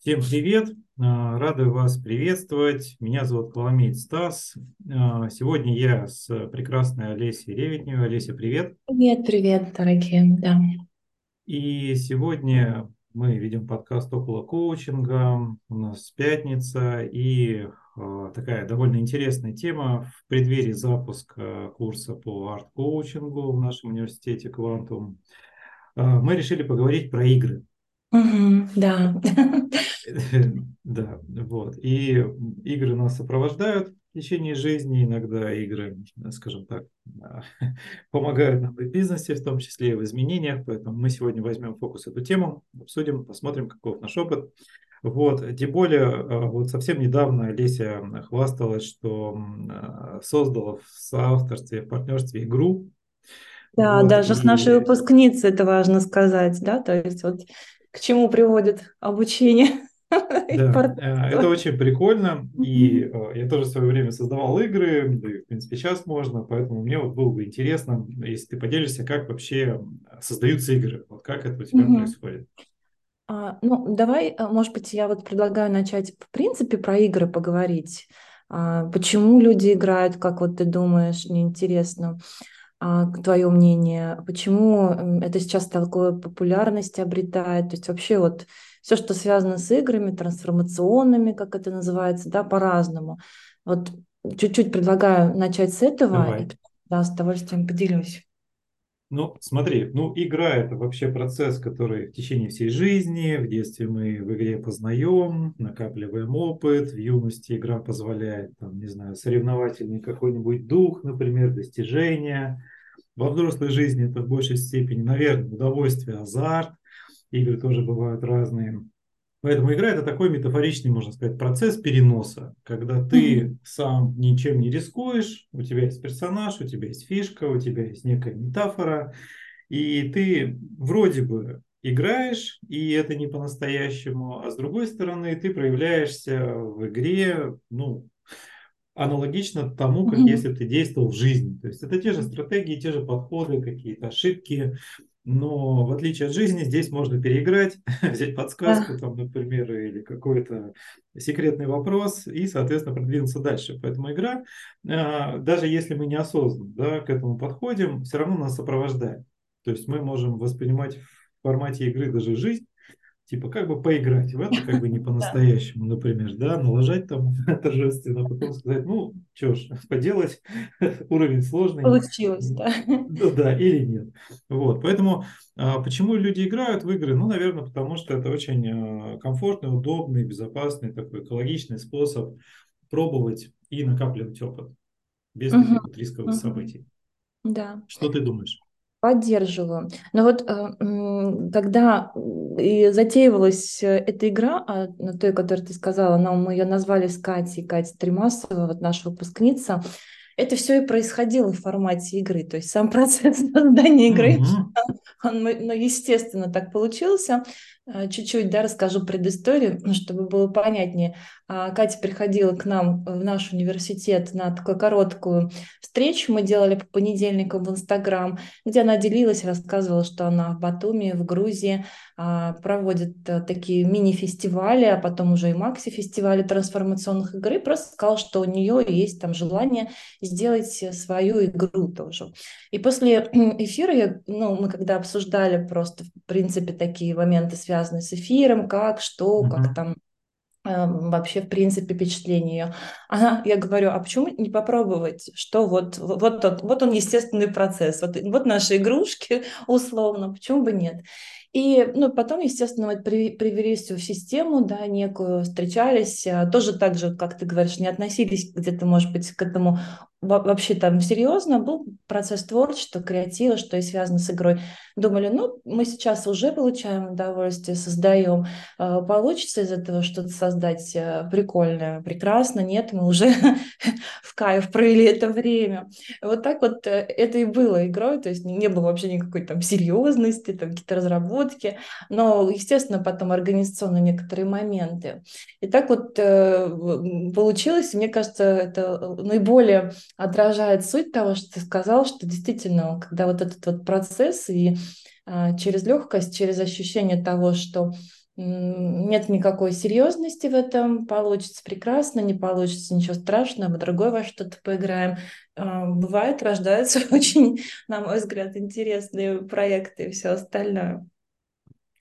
Всем привет! А, рады вас приветствовать. Меня зовут Коломеец Стас. А, сегодня я с прекрасной Олесей Ревитневой. Олеся, привет! Привет, привет, дорогие, да. И сегодня мы ведем подкаст около коучинга. У нас пятница и а, такая довольно интересная тема в преддверии запуска курса по арт-коучингу в нашем университете «Квантум». Мы решили поговорить про игры. Угу, да. Да, вот. И игры нас сопровождают в течение жизни. Иногда игры, скажем так, помогают нам в бизнесе, в том числе и в изменениях. Поэтому мы сегодня возьмем фокус эту тему, обсудим, посмотрим, каков наш опыт. Вот, тем более, а, вот совсем недавно Леся хвасталась, что создала в соавторстве, в партнерстве игру. Да, вот, даже и... с нашей выпускницей это важно сказать, да, то есть вот к чему приводит обучение. Да, э, это очень прикольно. И э, я тоже в свое время создавал игры, да и, в принципе, сейчас можно, поэтому мне вот было бы интересно, если ты поделишься, как вообще создаются игры, вот как это у тебя угу. происходит. А, ну, давай, э, может быть, я вот предлагаю начать, в принципе, про игры поговорить. А, почему люди играют, как вот ты думаешь, мне интересно твое мнение, почему это сейчас такую популярность обретает, то есть вообще вот все, что связано с играми, трансформационными, как это называется, да, по-разному. Вот чуть-чуть предлагаю начать с этого, Давай. и да, с удовольствием поделюсь. Ну, смотри, ну, игра – это вообще процесс, который в течение всей жизни, в детстве мы в игре познаем, накапливаем опыт, в юности игра позволяет, там, не знаю, соревновательный какой-нибудь дух, например, достижения. Во взрослой жизни это в большей степени, наверное, удовольствие, азарт, игры тоже бывают разные. Поэтому игра это такой метафоричный, можно сказать, процесс переноса, когда ты mm-hmm. сам ничем не рискуешь, у тебя есть персонаж, у тебя есть фишка, у тебя есть некая метафора, и ты вроде бы играешь, и это не по-настоящему, а с другой стороны ты проявляешься в игре, ну, аналогично тому, как mm-hmm. если бы ты действовал в жизни. То есть это те же стратегии, те же подходы, какие-то ошибки, но в отличие от жизни, здесь можно переиграть, взять подсказку, там, например, или какой-то секретный вопрос и, соответственно, продвинуться дальше. Поэтому игра, а, даже если мы неосознанно да, к этому подходим, все равно нас сопровождает. То есть мы можем воспринимать в формате игры даже жизнь типа как бы поиграть в это, как бы не по-настоящему, например, да, налажать там торжественно, а потом сказать, ну, что ж, поделать, уровень сложный. Получилось, да. Да, да, или нет. Вот, поэтому а, почему люди играют в игры? Ну, наверное, потому что это очень а, комфортный, удобный, безопасный, такой экологичный способ пробовать и накапливать опыт без каких-то рисковых угу. событий. Да. Что ты думаешь? Поддерживаю. Но вот э, когда и затеивалась э, эта игра, а, той, которую ты сказала, но мы ее назвали с Катей, Катя Тримасова, вот наша выпускница, это все и происходило в формате игры. То есть сам процесс создания игры, mm-hmm. он, ну, естественно, так получился. Э, чуть-чуть да, расскажу предысторию, чтобы было понятнее. А, Катя приходила к нам в наш университет на такую короткую встречу. Мы делали по понедельникам в Инстаграм, где она делилась, рассказывала, что она в Батуми, в Грузии, а, проводит э, такие мини-фестивали, а потом уже и макси-фестивали трансформационных игр. И просто сказала, что у нее есть там желание сделать свою игру тоже. И после эфира, ну, мы когда обсуждали просто, в принципе, такие моменты, связанные с эфиром, как, что, mm-hmm. как там Эм, вообще, в принципе, впечатление ее. Она, я говорю, а почему не попробовать, что вот, вот, тот, вот он естественный процесс, вот, вот наши игрушки, условно, почему бы нет? И ну, потом, естественно, при, привели всю систему, да, некую, встречались, а, тоже так же, как ты говоришь, не относились где-то, может быть, к этому вообще там серьезно, был процесс творчества, креатива, что и связано с игрой. Думали, ну, мы сейчас уже получаем удовольствие, создаем, а, получится из этого что-то создать а, прикольное, прекрасно, нет, мы уже в кайф провели это время. Вот так вот э, это и было игрой, то есть не было вообще никакой там серьезности, там какие-то разработки, но, естественно, потом организационно некоторые моменты. И так вот э, получилось, мне кажется, это наиболее отражает суть того, что ты сказал, что действительно, когда вот этот вот процесс и а, через легкость, через ощущение того, что нет никакой серьезности в этом, получится прекрасно, не получится ничего страшного, мы другой во что-то поиграем. А, бывает, рождаются очень, на мой взгляд, интересные проекты и все остальное.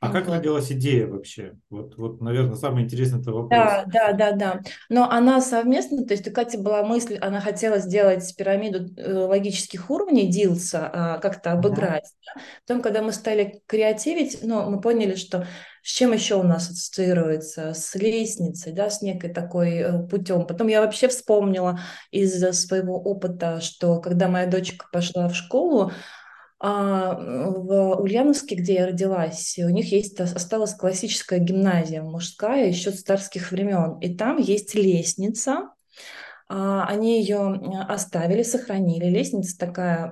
А как Вот. родилась идея вообще? Вот, вот, наверное, самый интересный это вопрос. Да, да, да, да. Но она совместно, то есть у Кати была мысль, она хотела сделать пирамиду э, логических уровней Дилса, а, как-то обыграть. да. Потом, когда мы стали креативить, ну, мы поняли, что с чем еще у нас ассоциируется? С лестницей, да, с некой такой э, путем. Потом я вообще вспомнила из своего опыта, что когда моя дочка пошла в школу, а, в Ульяновске, где я родилась, у них есть осталась классическая гимназия мужская еще с царских времен, и там есть лестница. А, они ее оставили, сохранили. Лестница такая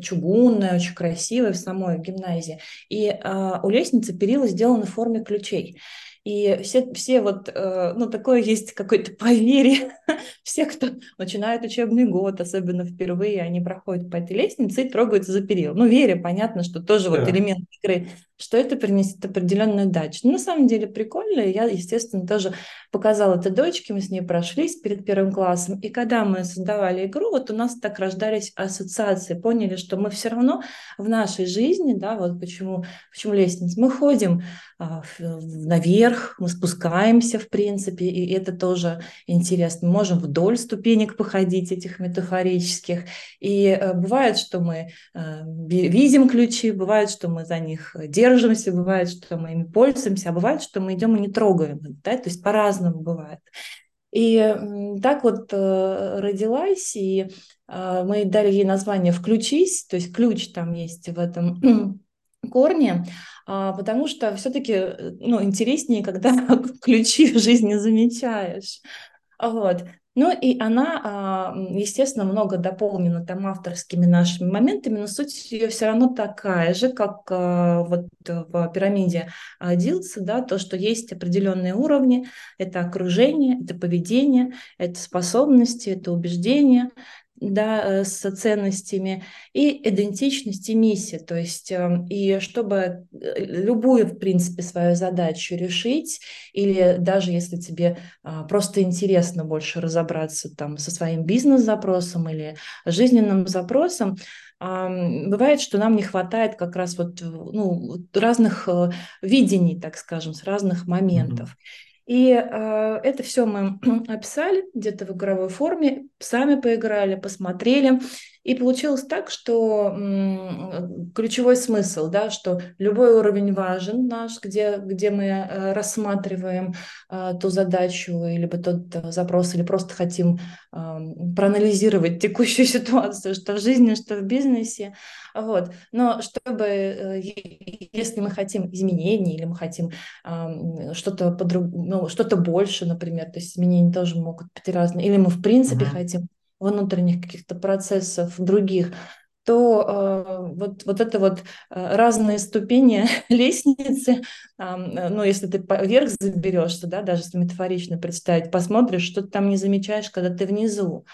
чугунная, очень красивая в самой гимназии. И а, у лестницы перила сделаны в форме ключей. И все, все вот, э, ну, такое есть какое-то поверье. все, кто начинает учебный год, особенно впервые, они проходят по этой лестнице и трогаются за перил. Ну, веря, понятно, что тоже вот Да. элемент игры, что это принесет определенную дачу. Но на самом деле прикольно. Я, естественно, тоже показала это дочке, мы с ней прошлись перед первым классом. И когда мы создавали игру, вот у нас так рождались ассоциации, поняли, что мы все равно в нашей жизни, да, вот почему, почему лестница, мы ходим а, наверх, мы спускаемся, в принципе, и это тоже интересно. Мы можем вдоль ступенек походить этих метафорических. И э, бывает, что мы ви- видим ключи, бывает, что мы за них держимся, бывает, что мы ими пользуемся, а бывает, что мы идем и не трогаем. Да? То есть по-разному бывает. И так вот э, родилась, и э, мы дали ей название «Включись», то есть ключ там есть в этом корне, а, потому что все-таки ну, интереснее, когда ключи в жизни замечаешь. Вот. Ну и она, а, естественно, много дополнена там авторскими нашими моментами, но суть ее все равно такая же, как а, вот в пирамиде Дилса, да, то, что есть определенные уровни, это окружение, это поведение, это способности, это убеждения, да, э, с ценностями и идентичность и миссия. То есть э, и чтобы э, любую, в принципе, свою задачу решить, или даже если тебе а, просто интересно больше разобраться там со своим бизнес-запросом или жизненным запросом, бывает, что нам не хватает как раз вот ну, разных э, видений, так скажем, с разных моментов. И э, это все мы описали где-то в игровой форме, сами поиграли, посмотрели. И получилось так, что ключевой смысл, да, что любой уровень важен наш, где, где мы э, рассматриваем э, ту задачу, либо тот э, запрос, или просто хотим э, проанализировать текущую ситуацию, что в жизни, что в бизнесе. Вот. Но чтобы, если мы хотим изменений, или мы хотим ам, что-то подруг... ну, что-то больше, например, то есть изменения тоже могут быть разные, или мы в принципе Мгм. хотим внутренних каких-то процессов других, то э, вот, вот это вот э, разные ступени лестницы, э, ну, если ты вверх заберешься, да, даже если метафорично представить, посмотришь, что ты там не замечаешь, когда ты внизу.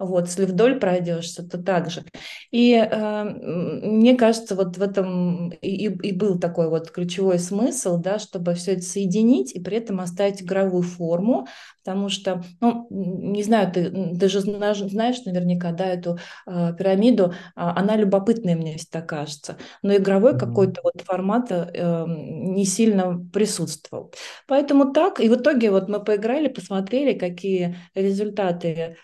Вот, если вдоль пройдешься, то так же. И э, мне кажется, вот в этом и, и был такой вот ключевой смысл, да, чтобы все это соединить и при этом оставить игровую форму, потому что, ну, не знаю, ты, ты же знаешь, наверняка, да, эту э, пирамиду, а, она любопытная, мне всегда кажется, но игровой Мгм. какой-то вот формат э, не сильно присутствовал. Поэтому так, и в итоге вот мы поиграли, посмотрели, какие результаты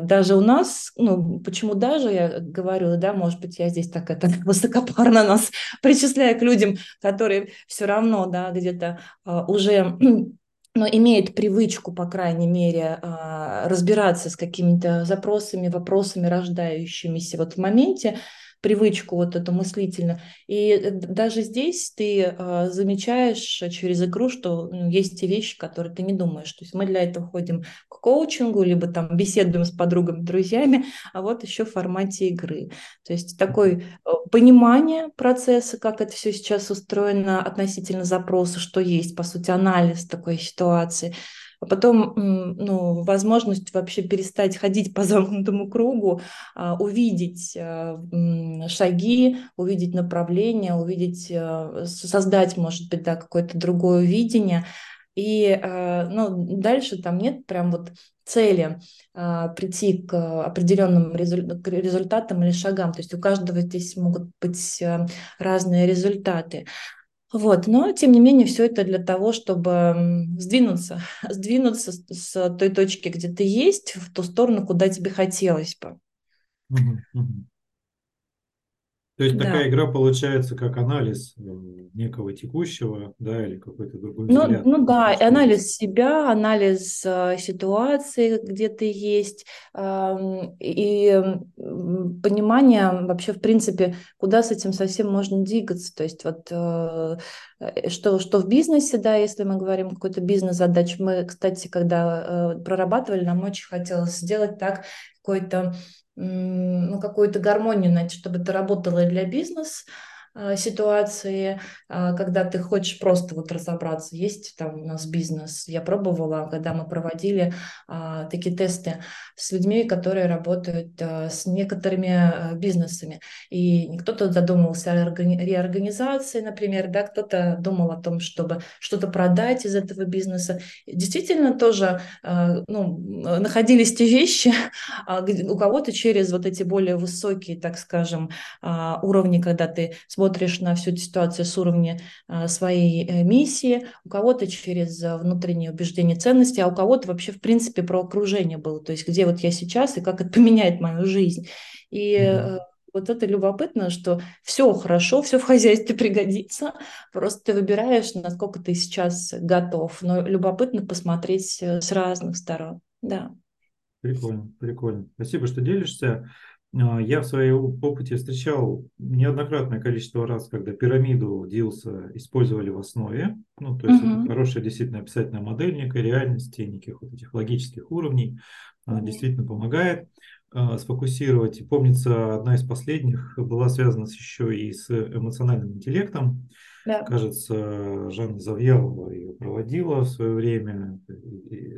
даже у нас, ну, почему даже, я говорю, да, может быть, я здесь так это высокопарно нас причисляю к людям, которые все равно, да, где-то а, уже но имеет привычку, по крайней мере, а, разбираться с какими-то запросами, вопросами, рождающимися вот в моменте, привычку вот эту мыслительную. И э, даже здесь ты а, замечаешь через игру, что ну, есть те вещи, которые ты не думаешь. То есть мы для этого ходим к коучингу, либо там беседуем с подругами, друзьями, а вот еще в формате игры. То есть такое э, понимание процесса, как это все сейчас устроено относительно запроса, что есть, по сути, анализ такой ситуации. А потом ну, возможность вообще перестать ходить по замкнутому кругу, а, увидеть а, шаги, увидеть направление, увидеть, создать, может быть, да, какое-то другое видение. И ну, дальше там нет прям вот цели прийти к определенным результатам или шагам. То есть у каждого здесь могут быть разные результаты. Вот, но тем не менее все это для того, чтобы сдвинуться, сдвинуться с, с той точки, где ты есть, в ту сторону, куда тебе хотелось бы. То есть да. такая игра получается как анализ э, некого текущего, да, или какой-то другой ну, взгляд. Ну да, и анализ себя, анализ э, ситуации, где ты есть, э, и понимание вообще, в принципе, куда с этим совсем можно двигаться. То есть вот э, э что, что в бизнесе, да, если мы говорим какой-то бизнес-задачу, мы, кстати, когда э, прорабатывали, нам очень хотелось сделать так какой-то ну, какую-то гармонию найти, чтобы это работало и для бизнеса, ситуации, а, когда ты хочешь просто вот разобраться, есть там у нас бизнес. Я пробовала, когда мы проводили а, такие тесты с людьми, которые работают с некоторыми бизнесами. И кто-то задумывался о реорганизации, например, да, кто-то думал о том, чтобы что-то продать из этого бизнеса. Действительно тоже ну, находились те вещи, у кого-то через вот эти более высокие, так скажем, уровни, когда ты смотришь смотришь на всю эту ситуацию с уровня а, своей э, миссии, у кого-то через а, внутренние убеждения ценности, а у кого-то вообще в принципе про окружение было, то есть где вот я сейчас и как это поменяет мою жизнь. И mm-hmm. Вот это любопытно, что все хорошо, все в хозяйстве пригодится, просто ты выбираешь, насколько ты сейчас готов. Но любопытно посмотреть э, с разных сторон. Да. Прикольно, прикольно. Спасибо, что делишься. А, я в своем опыте встречал неоднократное количество раз, когда пирамиду Дилса использовали в основе. Ну, то есть uh-huh. это хорошая действительно описательная модель некой реальности, неких вот этих логических уровней. Она действительно помогает сфокусировать. И помнится, одна из последних была связана еще и с эмоциональным интеллектом. Да. Кажется, Жанна Завьялова ее проводила в свое время.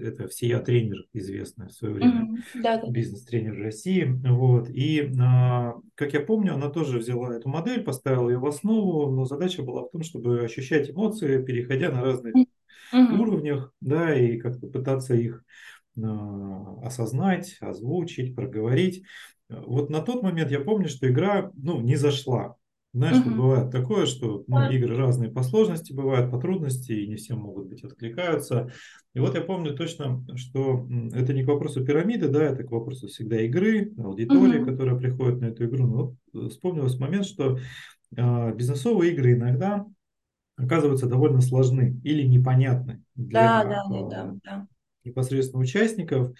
Это всея тренер известная в свое время, mm-hmm. да, да. бизнес-тренер России. Вот. И, а, как я помню, она тоже взяла эту модель, поставила ее в основу, но задача была в том, чтобы ощущать эмоции, переходя на mm-hmm. уровнях, да, и как-то пытаться их а, осознать, озвучить, проговорить. Вот на тот момент я помню, что игра ну, не зашла. Знаешь, угу. бывает такое, что ну, игры разные по сложности бывают, по трудности, и не все могут быть откликаются. И вот я помню точно, что это не к вопросу пирамиды, да, это к вопросу всегда игры, аудитории, угу. которая приходит на эту игру. Но вот вспомнилось момент, что э, бизнесовые игры иногда оказываются довольно сложны или непонятны для да, да, да, да. Непосредственно участников.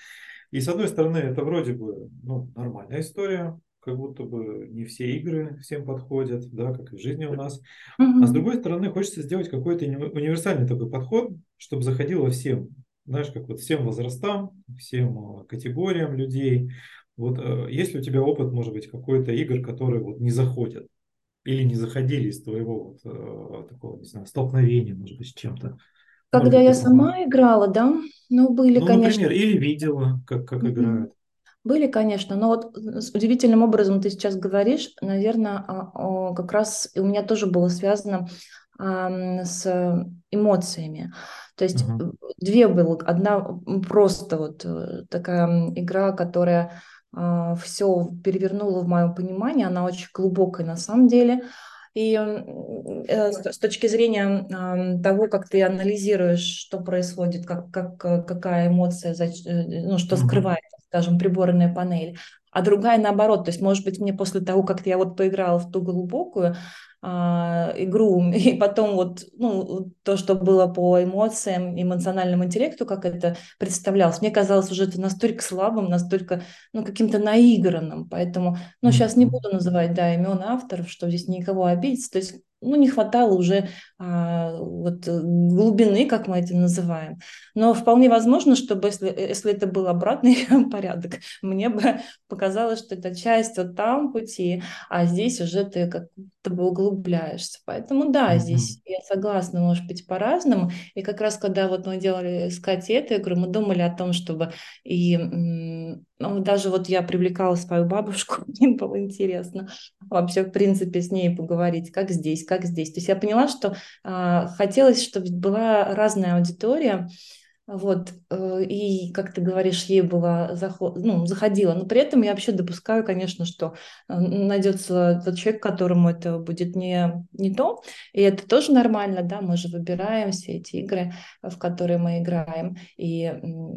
И с одной стороны, это вроде бы ну, нормальная история, как будто бы не все игры всем подходят, да, как и в жизни у нас. Mm-hmm. А с другой стороны, хочется сделать какой-то универсальный такой подход, чтобы заходило всем, знаешь, как вот всем возрастам, всем а, категориям людей. Вот э, есть ли у тебя опыт, может быть, какой-то игр, которые вот не заходят или не заходили из твоего вот э, такого, не знаю, столкновения, может быть, с чем-то? Когда я сама играла, да, ну были, ну, конечно. Например, или видела, как, как играют. Были, конечно, но вот с удивительным образом ты сейчас говоришь, наверное, а, как раз у меня тоже было связано с эмоциями. То есть uh-huh. две было. Одна просто вот э, такая игра, которая а, все перевернула в моем понимании, она очень глубокая на самом деле. И э, с точки зрения того, как ты анализируешь, что происходит, как, как, э, какая эмоция, ну, что скрывает скажем, приборная панель, а другая наоборот. То есть, может быть, мне после того, как я вот поиграла в ту глубокую игру, и потом вот ну, то, что было по эмоциям, эмоциональному интеллекту, как это представлялось, мне казалось уже это настолько слабым, настолько, ну, каким-то наигранным. Поэтому, ну, сейчас не буду называть, да, имен авторов, что здесь никого обидеть. То есть ну, не хватало уже а, вот глубины, как мы это называем. Но вполне возможно, чтобы если, если это был обратный порядок, мне бы показалось, что это часть вот там пути, а здесь уже ты как-то бы углубляешься. Поэтому да, mm-hmm. здесь я согласна, может быть, по-разному. И как раз когда вот мы делали с Катей эту игру, мы думали о том, чтобы и ну, даже вот я привлекала свою бабушку, мне было интересно вообще, в принципе, с ней поговорить, как здесь, как здесь. То есть я поняла, что э, хотелось, чтобы была разная аудитория, вот, э, и, как ты говоришь, ей было заход, ну, заходила. Но при этом я вообще допускаю, конечно, что э, найдется тот человек, которому это будет не, не то. И это тоже нормально, да, мы же выбираем все эти игры, в которые мы играем. И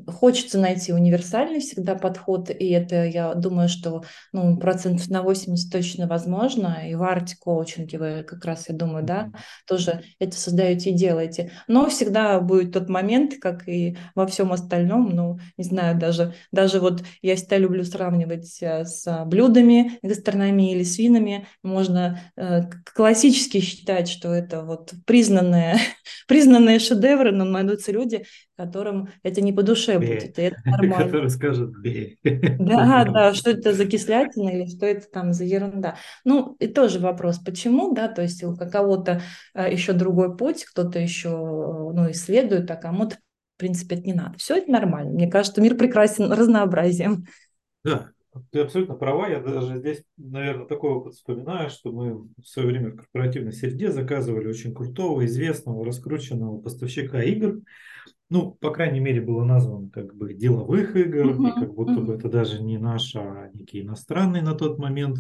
хочется найти универсальный всегда подход, и это, я думаю, что ну, процентов на 80 точно возможно. И в арт-коучинге вы как раз, я думаю, да, тоже это создаете и делаете. Но всегда будет тот момент, как и и во всем остальном, ну, не знаю, даже, даже вот я всегда люблю сравнивать э, с блюдами гастрономии или с винами. Можно э, классически считать, что это вот признанные, признанные шедевры, но найдутся люди, которым это не по душе бей. будет, и это нормально. Которые скажут «бей». Да, да, что это за кислятина или что это там за ерунда. Ну, и тоже вопрос, почему, да, то есть у кого-то э, еще другой путь, кто-то еще ну, исследует, а кому-то в принципе, это не надо. Все это нормально. Мне кажется, мир прекрасен разнообразием. Да, ты абсолютно права. Я даже здесь, наверное, такой опыт вспоминаю, что мы в свое время в корпоративной среде заказывали очень крутого, известного, раскрученного поставщика игр. Ну, по крайней мере, было названо как бы деловых игр, uh-huh, и как будто uh-huh. бы это даже не наш, а некий иностранный на тот момент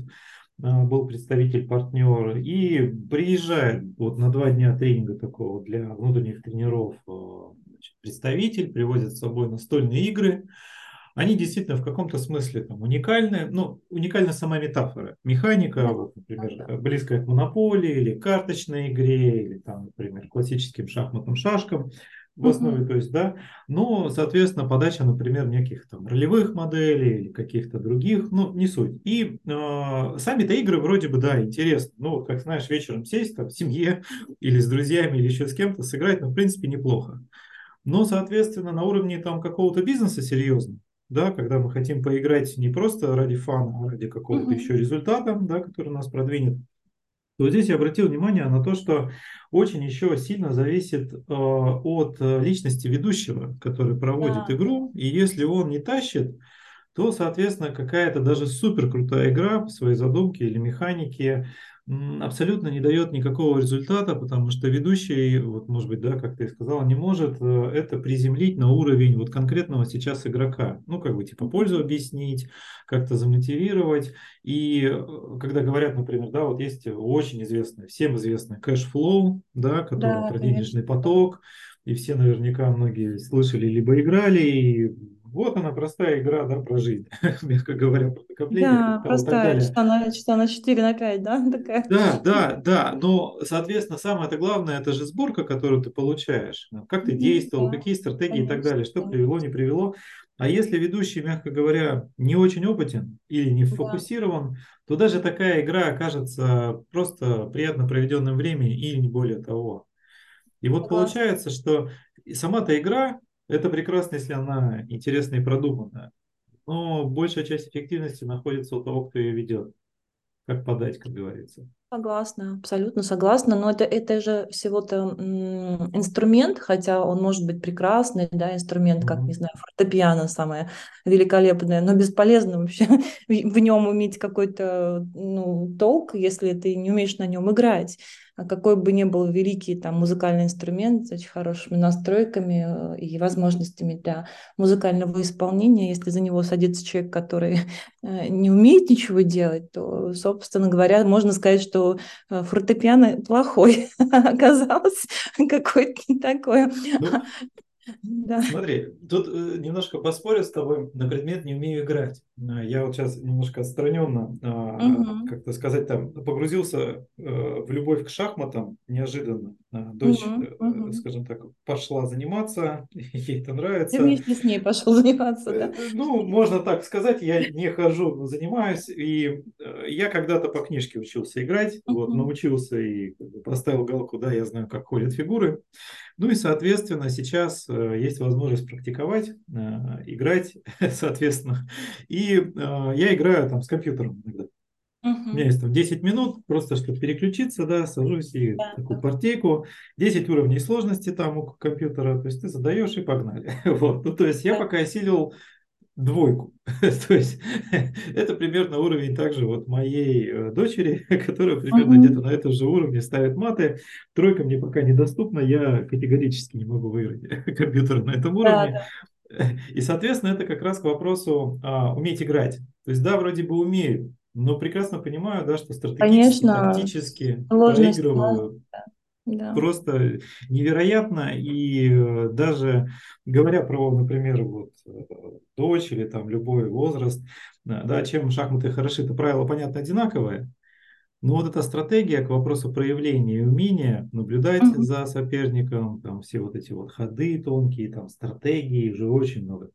а, был представитель, партнер, и приезжает вот на два дня тренинга такого для внутренних тренеров а, представитель, привозит с собой настольные игры. Они действительно в каком-то смысле там уникальны. Ну, уникальна сама метафора. Механика, вот, например, близкая к монополии или карточной игре, или там, например, классическим шахматным шашкам в основе, то есть, да, но, соответственно, подача, например, неких там ролевых моделей или каких-то других, ну, не суть. И э, сами-то игры вроде бы, да, интересны. Ну, как знаешь, вечером сесть там в семье или с друзьями или еще с кем-то сыграть, ну, в принципе, неплохо. Но, соответственно, на уровне там какого-то бизнеса серьезно, да, когда мы хотим поиграть не просто ради фана, а ради какого-то uh-huh. еще результата, да, который нас продвинет, то здесь я обратил внимание на то, что очень еще сильно зависит э, от личности ведущего, который проводит да. игру, и если он не тащит, то, соответственно, какая-то даже супер крутая игра по своей задумке или механике абсолютно не дает никакого результата, потому что ведущий, вот может быть, да, как ты сказала, не может э, это приземлить на уровень вот конкретного сейчас игрока. Ну, как бы типа пользу объяснить, как-то замотивировать. И э, когда говорят, например, да, вот есть очень известный, всем известный Cashflow, да, который да, про денежный поток, и все наверняка многие слышали либо играли, и вот она простая игра, да, про жизнь, мягко говоря, про накопление. Да, простая, часа на, часа на 4, на 5, да? Такая. Да, да, да, но, соответственно, самое-то главное, это же сборка, которую ты получаешь. Как ты действовал, да, какие стратегии конечно, и так далее, что привело, не привело. А если ведущий, мягко говоря, не очень опытен или не фокусирован, да. то даже такая игра окажется просто приятно проведенным временем или не более того. И вот Согласна. получается, что сама-то игра, это прекрасно, если она интересная и продуманная. Но большая часть эффективности находится у того, кто ее ведет. Как подать, как говорится. Согласна, абсолютно согласна, но это, это же всего-то инструмент, хотя он может быть прекрасный, да, инструмент, как, не знаю, фортепиано самое великолепное, но бесполезно вообще в нем иметь какой-то ну, толк, если ты не умеешь на нем играть. А какой бы ни был великий там музыкальный инструмент с очень хорошими настройками э, и возможностями для музыкального исполнения, если за него садится человек, который э, не умеет ничего делать, то, собственно говоря, можно сказать, что э, фортепиано плохой оказалось, какой-то не такой. Ну, да. Смотри, тут э, немножко поспорю с тобой на предмет «не умею играть». Э, я вот сейчас немножко отстраненно, угу. как-то сказать, там погрузился э, в любовь к шахматам неожиданно. Дочь, угу, скажем так, пошла заниматься, ей это нравится. Ты вместе с ней пошел заниматься, да? Ну, можно так сказать, я не хожу, но занимаюсь. И я когда-то по книжке учился играть, вот, научился и поставил галку, да, я знаю, как ходят фигуры. Ну и, соответственно, сейчас э, есть возможность практиковать, э, играть, соответственно. И э, я играю там с компьютером иногда. У меня есть там 10 минут, просто чтобы переключиться, да, сажусь и да, такую да. партейку. 10 уровней сложности там у компьютера, то есть ты задаешь и погнали. Вот. Ну, то есть я пока осилил двойку. То есть это примерно уровень также вот моей э, дочери, которая примерно uh-huh. где-то на этом же уровне ставит маты. Тройка мне пока недоступна, я категорически не могу выиграть компьютер на этом уровне. Да, да. И, соответственно, это как раз к вопросу а, уметь играть. То есть, да, вроде бы умею, но прекрасно понимаю, да, что стратегически, Конечно, тактически проигрываю. Да да. Просто невероятно. И э, даже говоря про, например, вот э, дочь или там любой возраст, да, чем шахматы хороши, это правило, понятно, одинаковое. Но вот эта стратегия к вопросу проявления и умения наблюдать угу. за соперником, там все вот эти вот ходы тонкие, там стратегии, уже очень много.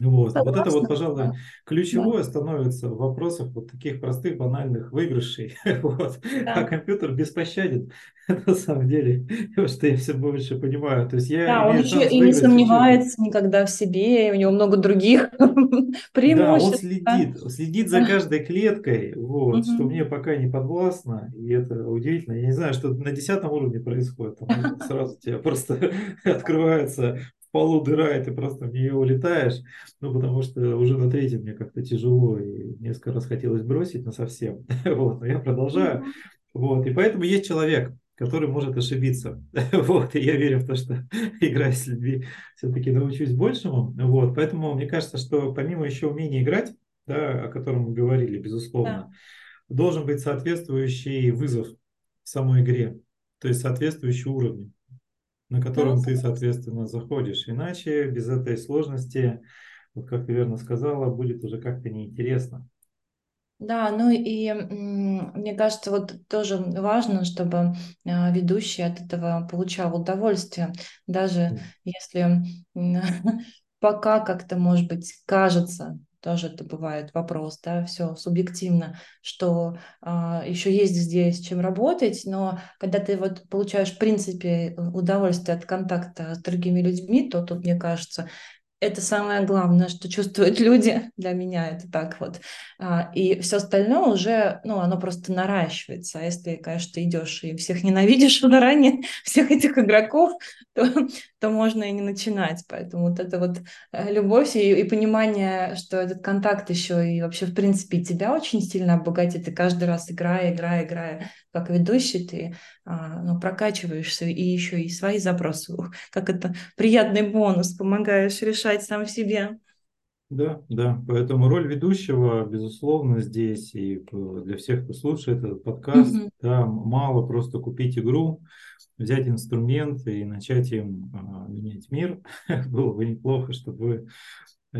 Вот. вот это вот, пожалуй, ключевое да. становится в вопросах вот таких простых, банальных выигрышей. вот. да. А компьютер беспощаден, на самом деле, что я все больше понимаю. То есть я да, он еще и не сомневается никогда в себе, у него много других преимуществ. Да, он следит, следит за каждой клеткой, вот, угу. что мне пока не подвластно, и это удивительно. Я не знаю, что на десятом уровне происходит, там сразу тебе просто открывается полу дыра, и ты просто в нее улетаешь, ну, потому что уже на третьем мне как-то тяжело, и несколько раз хотелось бросить, но совсем. вот, но я продолжаю. Вот, и поэтому есть человек, который может ошибиться. вот, и я верю в то, что играя с людьми, все-таки научусь большему. Вот, поэтому мне кажется, что помимо еще умения играть, да, о котором мы говорили, безусловно, да. должен быть соответствующий вызов в самой игре, то есть соответствующий уровень на котором ты, соответственно, заходишь. Иначе без этой сложности, вот как ты верно сказала, будет уже как-то неинтересно. Да, ну и мне кажется, вот тоже важно, чтобы а, ведущий от этого получал удовольствие, даже если пока как-то, может быть, кажется, тоже это бывает вопрос, да, все субъективно, что а, еще есть здесь чем работать, но когда ты вот получаешь в принципе удовольствие от контакта с другими людьми, то тут, мне кажется, это самое главное, что чувствуют люди. Для меня это так вот. А, и все остальное уже, ну, оно просто наращивается. А если, конечно, ты идешь и всех ненавидишь заранее, всех этих игроков, то, то можно и не начинать. Поэтому вот это вот э, любовь и, и понимание, что этот контакт еще и вообще, в принципе, тебя очень сильно обогатит. И каждый раз играя, играя, играя, как ведущий, ты а, ну, прокачиваешься и еще и свои запросы, как это приятный бонус, помогаешь решать сам себе. Да, да, поэтому роль ведущего, безусловно, здесь и для всех, кто слушает этот подкаст, mm-hmm. да, мало просто купить игру, взять инструмент и начать им а, менять мир. Было бы неплохо, чтобы вы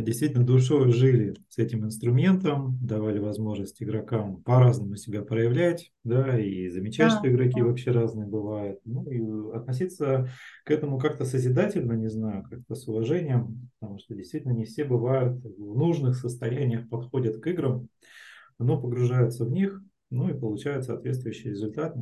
действительно душой жили с этим инструментом, давали возможность игрокам по-разному себя проявлять, да, и замечать, да, что игроки да. вообще разные бывают, ну и относиться к этому как-то созидательно, не знаю, как-то с уважением, потому что действительно не все бывают в нужных состояниях, подходят к играм, но погружаются в них, ну и получают соответствующий результат,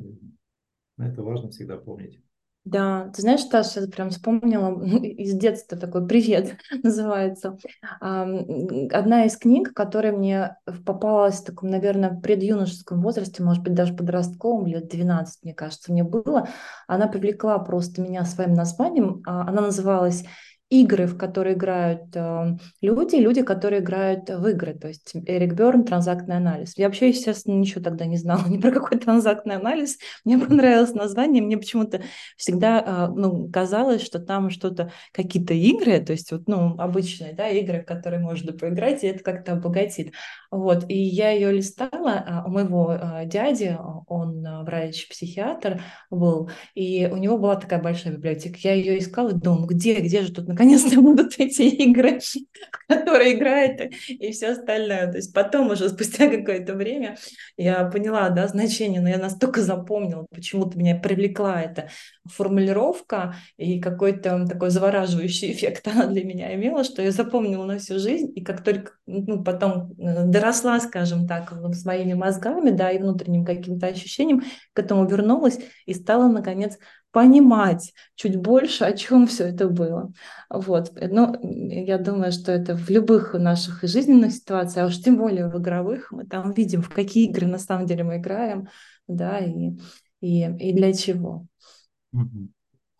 это важно всегда помнить. Да, ты знаешь, Стас, я прям вспомнила из детства такой «Привет» называется. Одна из книг, которая мне попалась в таком, наверное, предюношеском возрасте, может быть, даже подростковом, лет 12, мне кажется, мне было, она привлекла просто меня своим названием. А, она называлась игры, в которые играют э, люди, люди, которые играют в игры. То есть Эрик Берн, транзактный анализ. Я вообще, естественно, ничего тогда не знала ни про какой транзактный анализ. Мне понравилось название. Мне почему-то всегда э, ну, казалось, что там что-то, какие-то игры, то есть вот, ну, обычные, да, игры, в которые можно поиграть, и это как-то обогатит. Вот, и я ее листала, а у моего э, дяди, он э, врач-психиатр был, и у него была такая большая библиотека. Я ее искала и думала, где, где же тут наконец наконец-то будут эти игры, которые играет и все остальное. То есть потом уже спустя какое-то время я поняла, да, значение, но я настолько запомнила, почему-то меня привлекла эта формулировка и какой-то такой завораживающий эффект она для меня имела, что я запомнила на всю жизнь, и как только ну, потом э, доросла, скажем так, своими мозгами, да, и внутренним каким-то ощущением, к этому вернулась и стала, наконец, понимать чуть больше, о чем все это было. Вот. Но я думаю, что это в любых наших жизненных ситуациях, а уж тем более в игровых, мы там видим, в какие игры на самом деле мы играем, да, и, и, и для чего.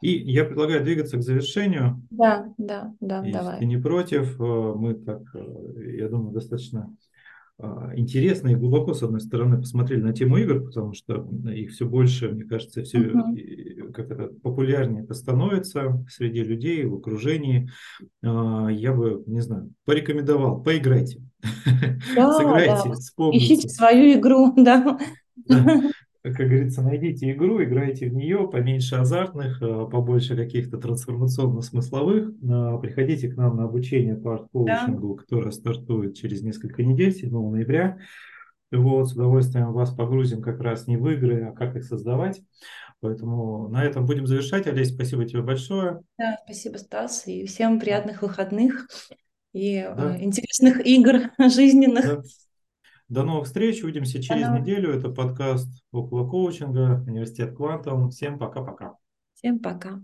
И я предлагаю двигаться к завершению. Да, да, да, Если давай. ты не против, э, мы так, э, я думаю, достаточно а, интересно и глубоко, с одной стороны, посмотрели на тему игр, потому что их все больше, мне кажется, все uh-huh. Как это, популярнее это становится среди людей, в окружении. А, я бы, не знаю, порекомендовал, поиграйте. Да, Сыграйте, да. вспомните. Ищите свою игру, да. да как говорится, найдите игру, играйте в нее, поменьше азартных, э, побольше каких-то трансформационно-смысловых. Э, приходите к нам на обучение по арт-коучингу, да. которое стартует через несколько недель, 7 ноября. Вот, с удовольствием вас погрузим как раз не в игры, а как их создавать. Поэтому на этом будем завершать. Олесь, спасибо тебе большое. Да, спасибо, Стас, и всем приятных выходных и э, да. интересных игр жизненных. Да. До новых встреч. Увидимся через До неделю. Это подкаст около коучинга, университет Квантум. Всем пока-пока. Всем пока.